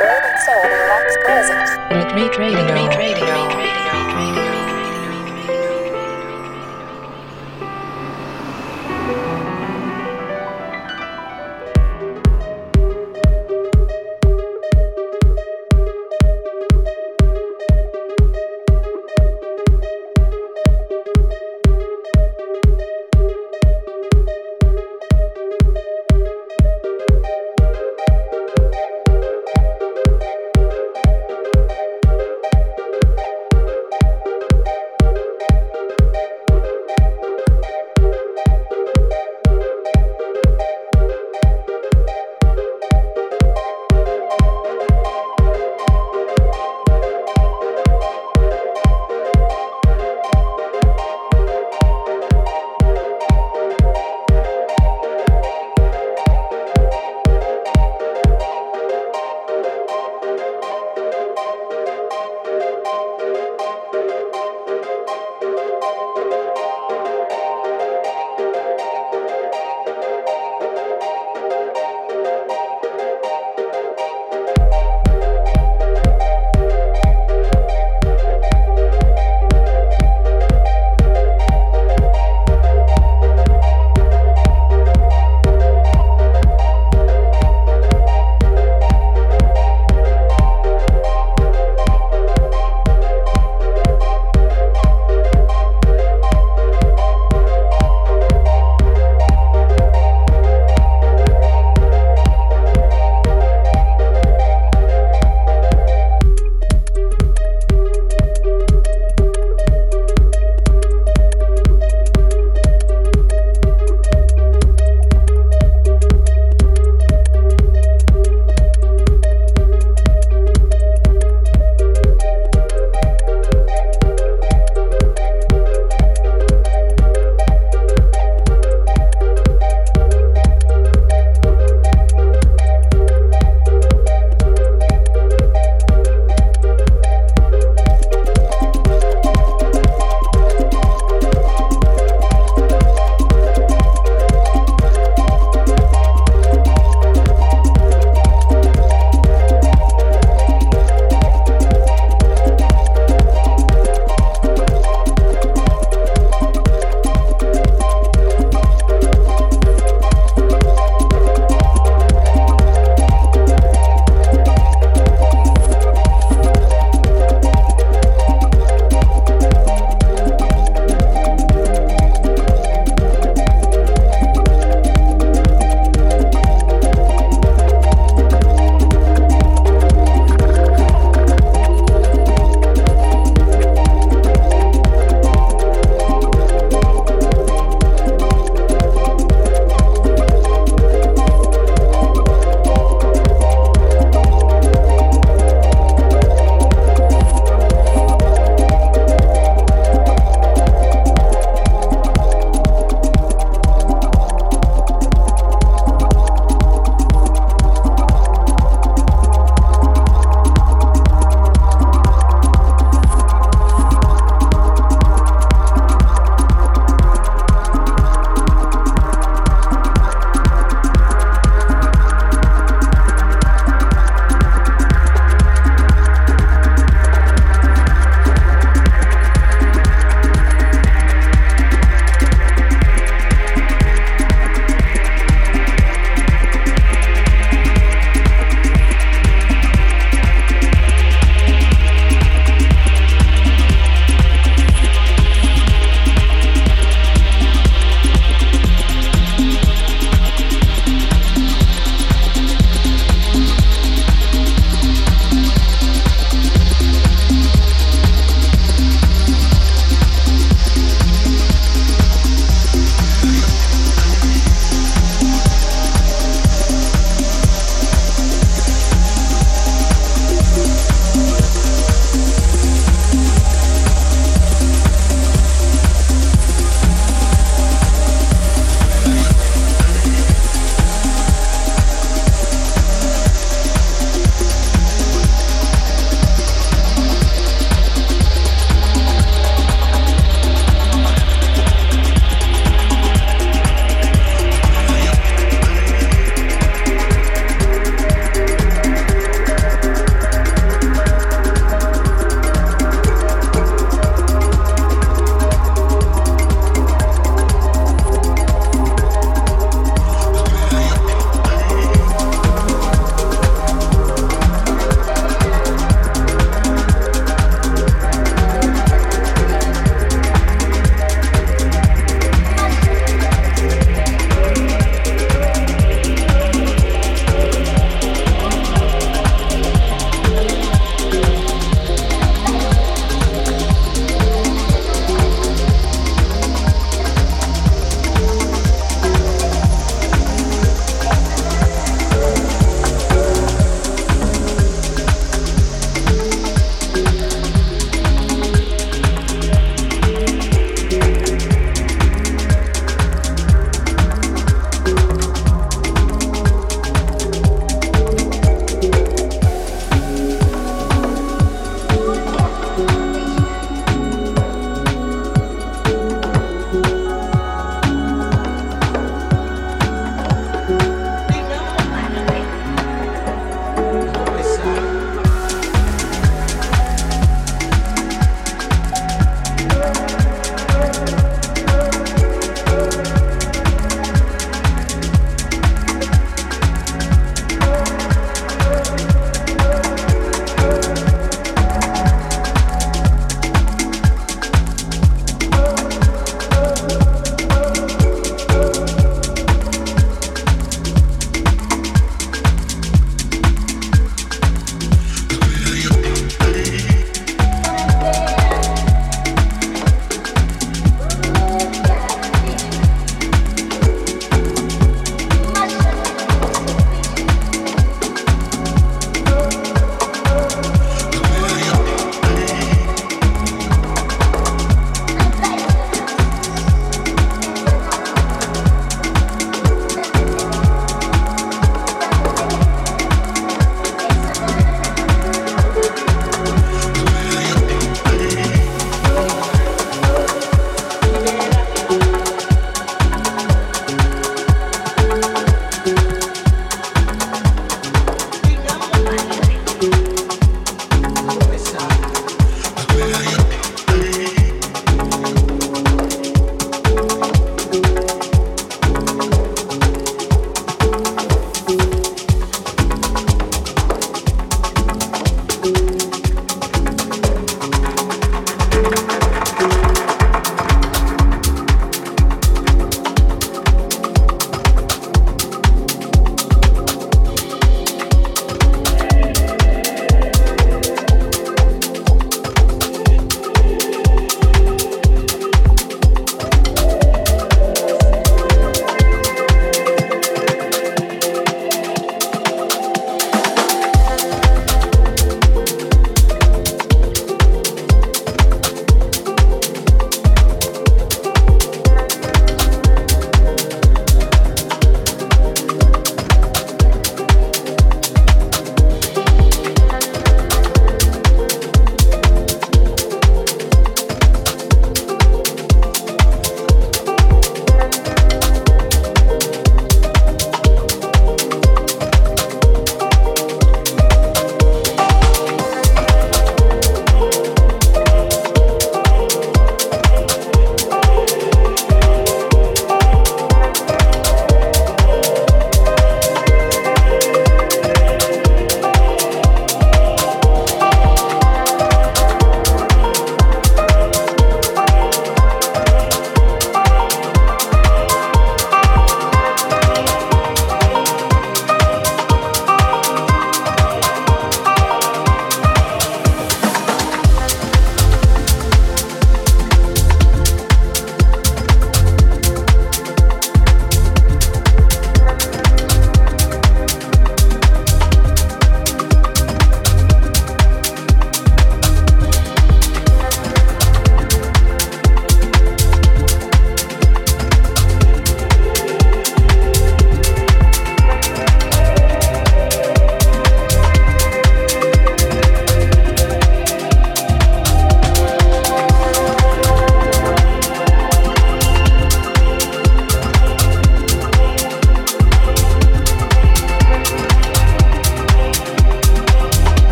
Urban Soul Deluxe presents Retreat Radio. Retreat Radio.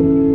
そ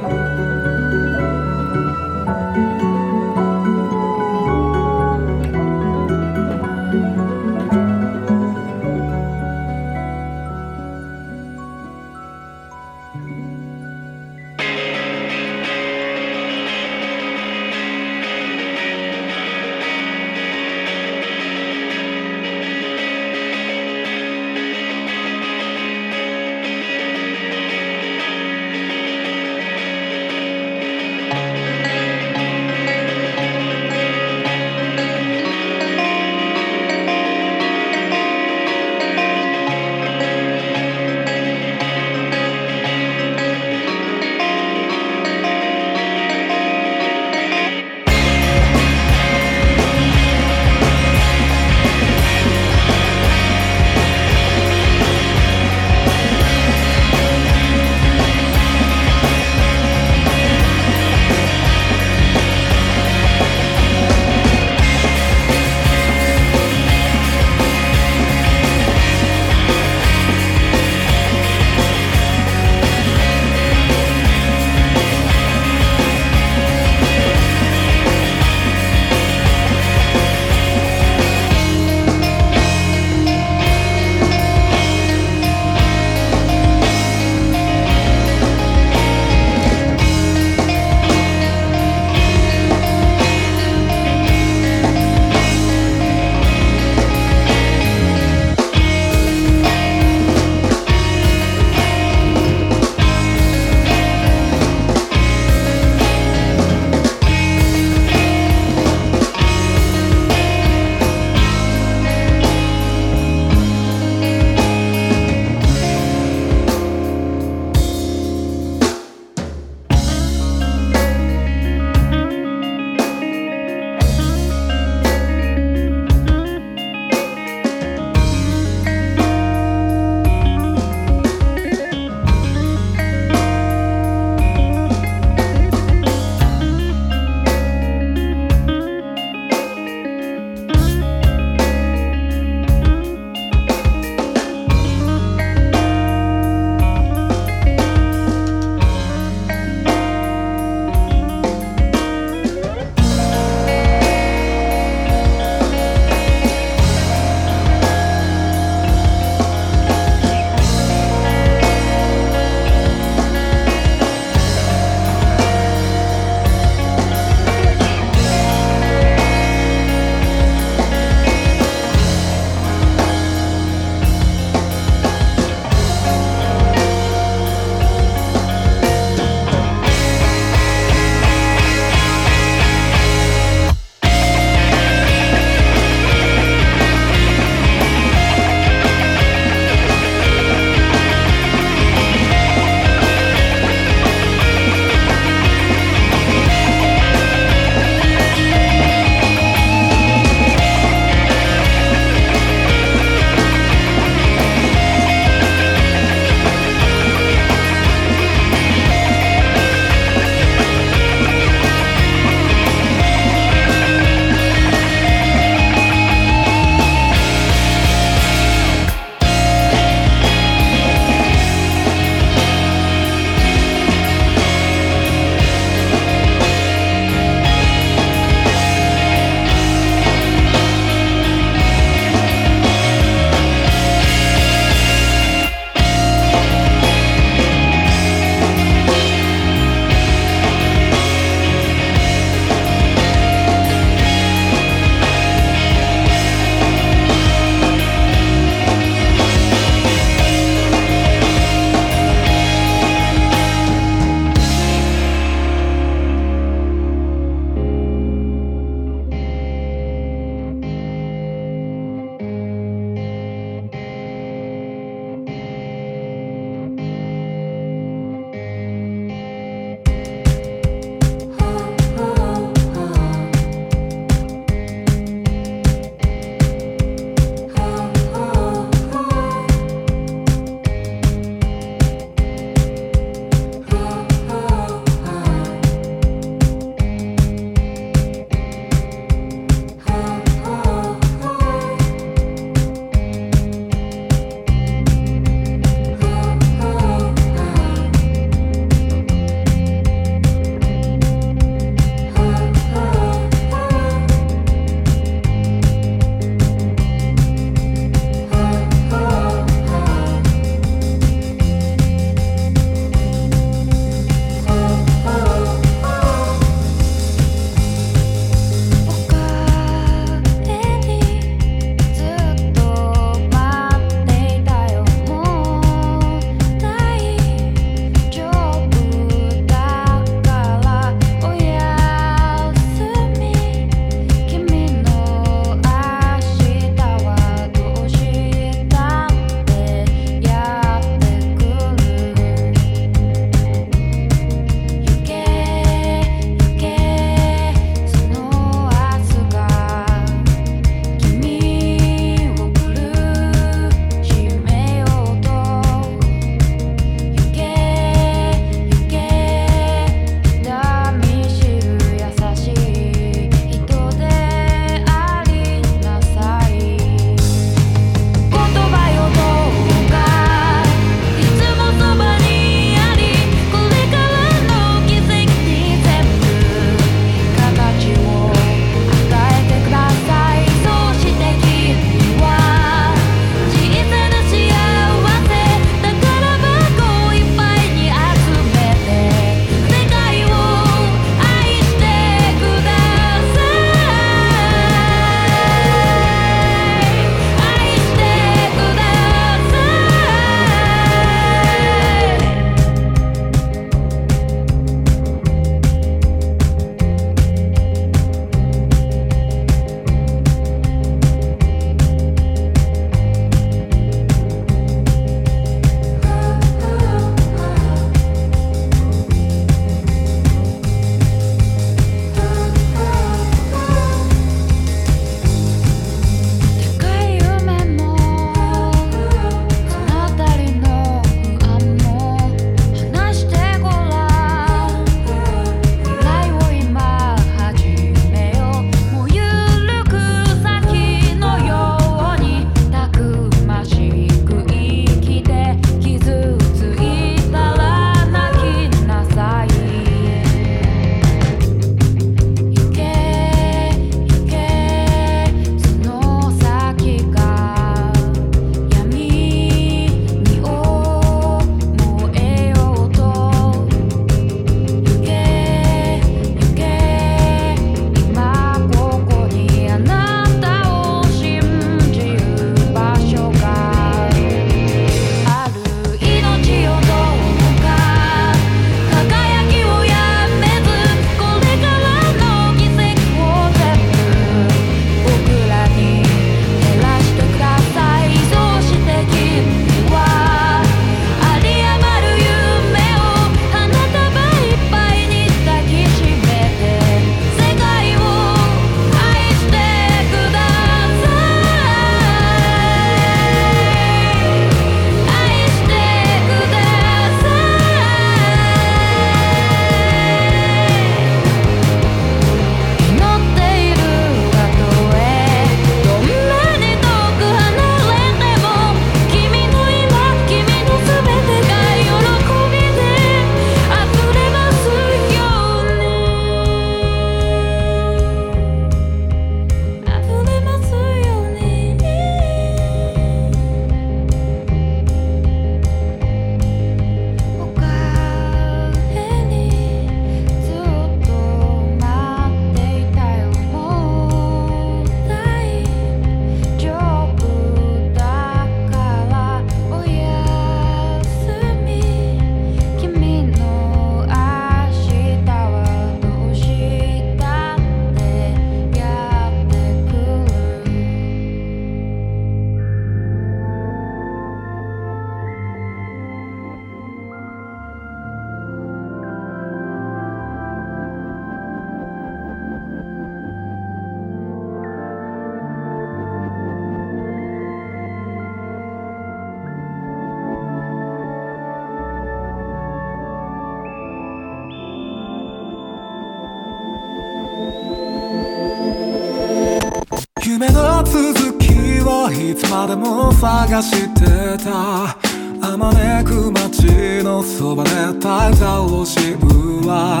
探してた。あまねく街のそばで耐えたおしぶは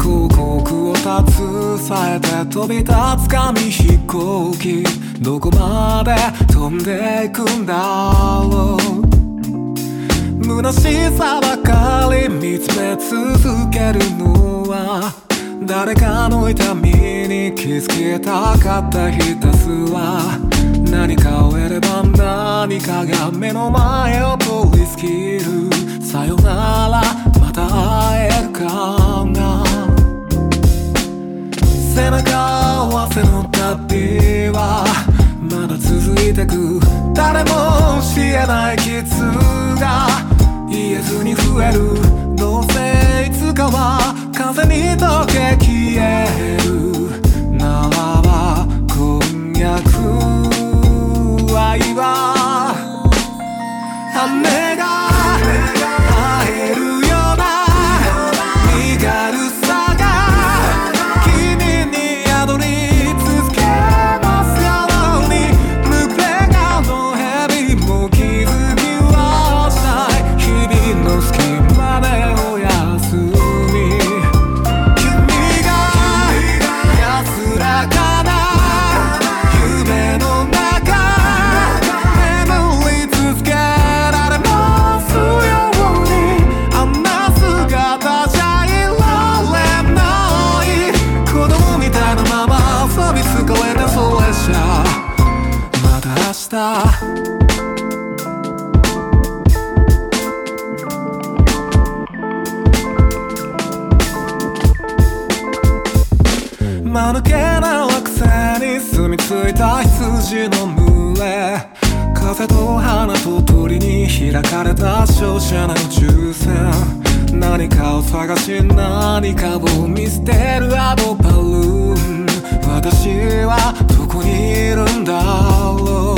広告を携えて飛び立つ紙飛行機。どこまで飛んでいくんだろう。虚しさばかり見つめ続けるのは誰かの痛みに気づきたかったひたすら何かを得れば何かが目の前を通り過ぎるさよならまた会えるかな背中合わせの旅はまだ続いてく。誰も知らない傷が言えずに増えるどうせいつかは風に溶け消え開かれた照射な宇宙船何かを探し何かを見捨てるアドバルーン私はどこにいるんだろ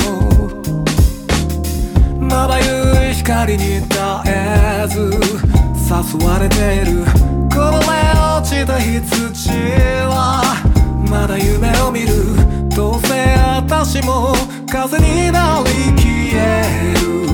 うまばゆい光に絶えず誘われているこぼれ落ちた羊はまだ夢を見る。どうせ私も風になり消える。